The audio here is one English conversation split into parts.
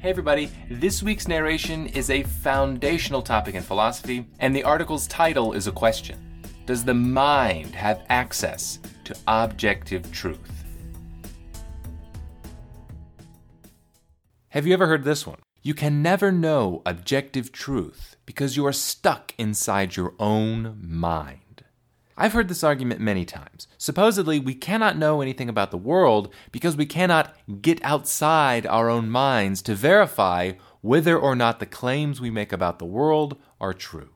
Hey everybody, this week's narration is a foundational topic in philosophy, and the article's title is a question Does the mind have access to objective truth? Have you ever heard this one? You can never know objective truth because you are stuck inside your own mind. I've heard this argument many times. Supposedly, we cannot know anything about the world because we cannot get outside our own minds to verify whether or not the claims we make about the world are true.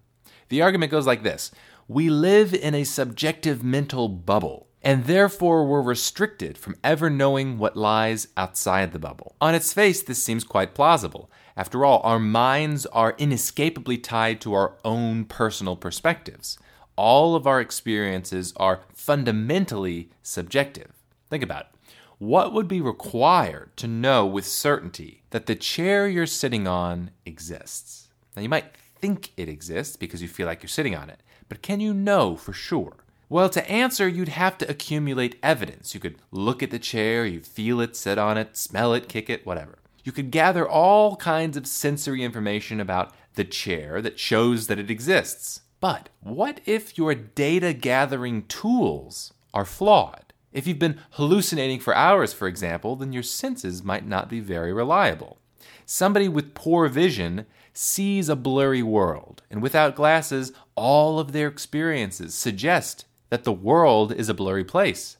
The argument goes like this We live in a subjective mental bubble, and therefore we're restricted from ever knowing what lies outside the bubble. On its face, this seems quite plausible. After all, our minds are inescapably tied to our own personal perspectives all of our experiences are fundamentally subjective. Think about it. What would be required to know with certainty that the chair you're sitting on exists? Now, you might think it exists because you feel like you're sitting on it, but can you know for sure? Well, to answer, you'd have to accumulate evidence. You could look at the chair, you feel it, sit on it, smell it, kick it, whatever. You could gather all kinds of sensory information about the chair that shows that it exists. But what if your data gathering tools are flawed? If you've been hallucinating for hours, for example, then your senses might not be very reliable. Somebody with poor vision sees a blurry world, and without glasses, all of their experiences suggest that the world is a blurry place.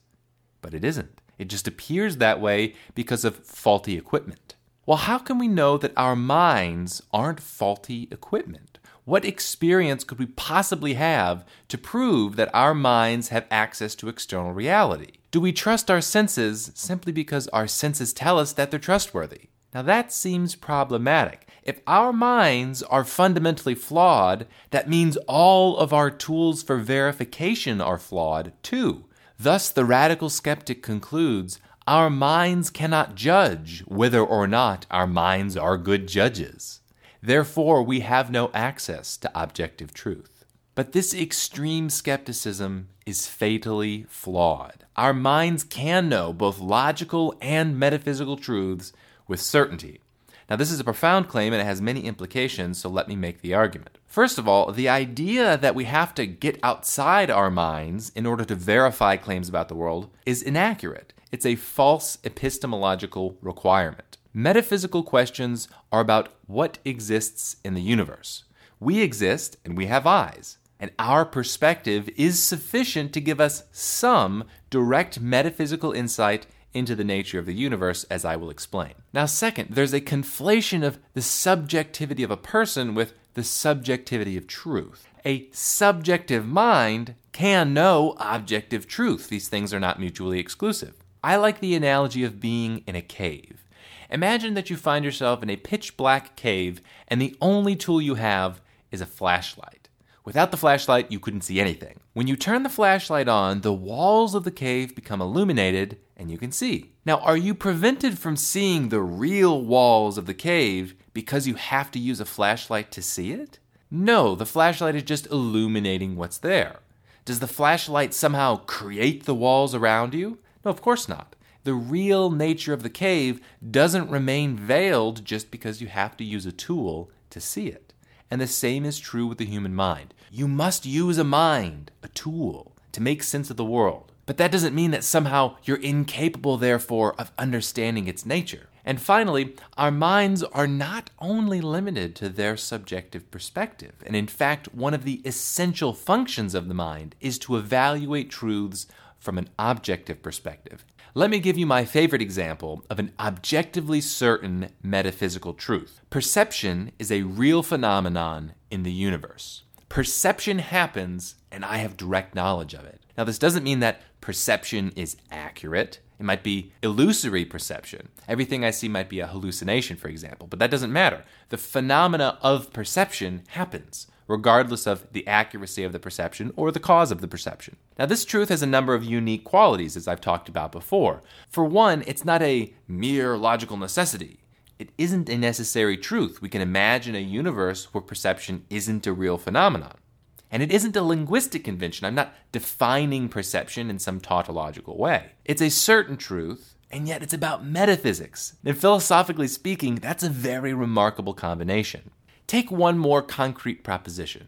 But it isn't. It just appears that way because of faulty equipment. Well, how can we know that our minds aren't faulty equipment? What experience could we possibly have to prove that our minds have access to external reality? Do we trust our senses simply because our senses tell us that they're trustworthy? Now that seems problematic. If our minds are fundamentally flawed, that means all of our tools for verification are flawed too. Thus, the radical skeptic concludes our minds cannot judge whether or not our minds are good judges. Therefore, we have no access to objective truth. But this extreme skepticism is fatally flawed. Our minds can know both logical and metaphysical truths with certainty. Now, this is a profound claim and it has many implications, so let me make the argument. First of all, the idea that we have to get outside our minds in order to verify claims about the world is inaccurate. It's a false epistemological requirement. Metaphysical questions are about what exists in the universe. We exist and we have eyes, and our perspective is sufficient to give us some direct metaphysical insight into the nature of the universe, as I will explain. Now, second, there's a conflation of the subjectivity of a person with the subjectivity of truth. A subjective mind can know objective truth. These things are not mutually exclusive. I like the analogy of being in a cave. Imagine that you find yourself in a pitch black cave and the only tool you have is a flashlight. Without the flashlight, you couldn't see anything. When you turn the flashlight on, the walls of the cave become illuminated and you can see. Now, are you prevented from seeing the real walls of the cave because you have to use a flashlight to see it? No, the flashlight is just illuminating what's there. Does the flashlight somehow create the walls around you? No, of course not the real nature of the cave doesn't remain veiled just because you have to use a tool to see it. And the same is true with the human mind. You must use a mind, a tool, to make sense of the world. But that doesn't mean that somehow you're incapable, therefore, of understanding its nature. And finally, our minds are not only limited to their subjective perspective, and in fact, one of the essential functions of the mind is to evaluate truths from an objective perspective. Let me give you my favorite example of an objectively certain metaphysical truth. Perception is a real phenomenon in the universe. Perception happens, and I have direct knowledge of it. Now, this doesn't mean that perception is accurate. It might be illusory perception. Everything I see might be a hallucination, for example, but that doesn't matter. The phenomena of perception happens regardless of the accuracy of the perception or the cause of the perception. Now, this truth has a number of unique qualities, as I've talked about before. For one, it's not a mere logical necessity. It isn't a necessary truth. We can imagine a universe where perception isn't a real phenomenon. And it isn't a linguistic convention. I'm not defining perception in some tautological way. It's a certain truth, and yet it's about metaphysics. And philosophically speaking, that's a very remarkable combination. Take one more concrete proposition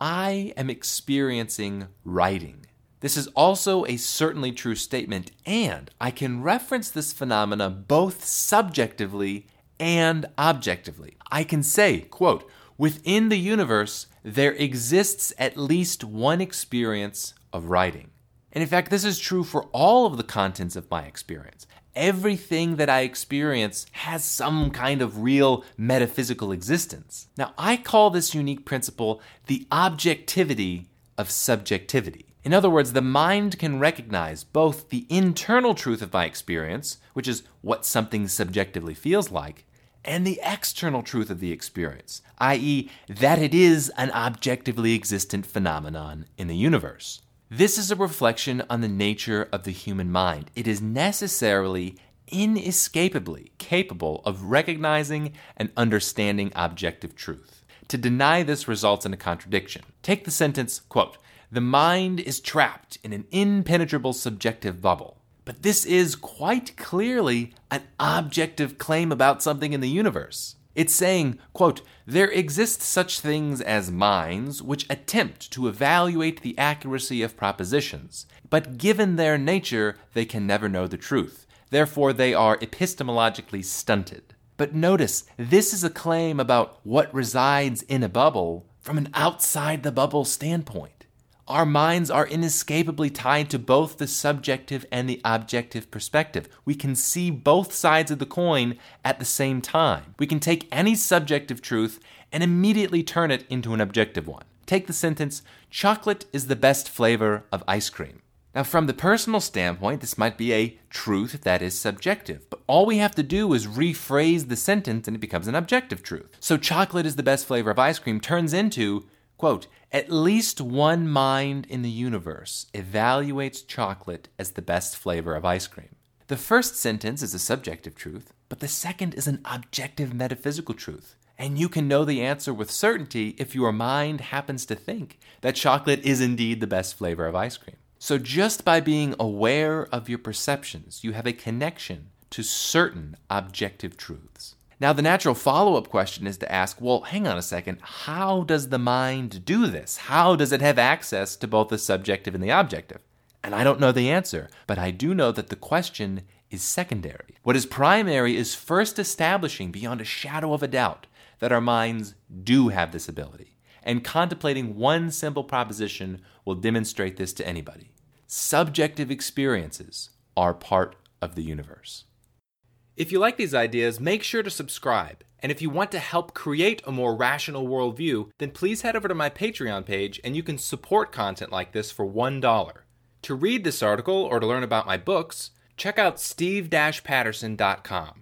I am experiencing writing. This is also a certainly true statement, and I can reference this phenomena both subjectively and objectively. I can say, quote, within the universe, there exists at least one experience of writing. And in fact, this is true for all of the contents of my experience. Everything that I experience has some kind of real metaphysical existence. Now, I call this unique principle the objectivity of subjectivity. In other words, the mind can recognize both the internal truth of my experience, which is what something subjectively feels like, and the external truth of the experience, i.e., that it is an objectively existent phenomenon in the universe. This is a reflection on the nature of the human mind. It is necessarily, inescapably capable of recognizing and understanding objective truth. To deny this results in a contradiction. Take the sentence, quote, the mind is trapped in an impenetrable subjective bubble. But this is quite clearly an objective claim about something in the universe. It's saying, quote, there exist such things as minds which attempt to evaluate the accuracy of propositions, but given their nature, they can never know the truth. Therefore, they are epistemologically stunted. But notice, this is a claim about what resides in a bubble from an outside the bubble standpoint. Our minds are inescapably tied to both the subjective and the objective perspective. We can see both sides of the coin at the same time. We can take any subjective truth and immediately turn it into an objective one. Take the sentence, chocolate is the best flavor of ice cream. Now, from the personal standpoint, this might be a truth that is subjective, but all we have to do is rephrase the sentence and it becomes an objective truth. So, chocolate is the best flavor of ice cream turns into Quote, at least one mind in the universe evaluates chocolate as the best flavor of ice cream. The first sentence is a subjective truth, but the second is an objective metaphysical truth. And you can know the answer with certainty if your mind happens to think that chocolate is indeed the best flavor of ice cream. So, just by being aware of your perceptions, you have a connection to certain objective truths. Now, the natural follow up question is to ask well, hang on a second, how does the mind do this? How does it have access to both the subjective and the objective? And I don't know the answer, but I do know that the question is secondary. What is primary is first establishing beyond a shadow of a doubt that our minds do have this ability. And contemplating one simple proposition will demonstrate this to anybody. Subjective experiences are part of the universe. If you like these ideas, make sure to subscribe. And if you want to help create a more rational worldview, then please head over to my Patreon page and you can support content like this for $1. To read this article or to learn about my books, check out steve-patterson.com.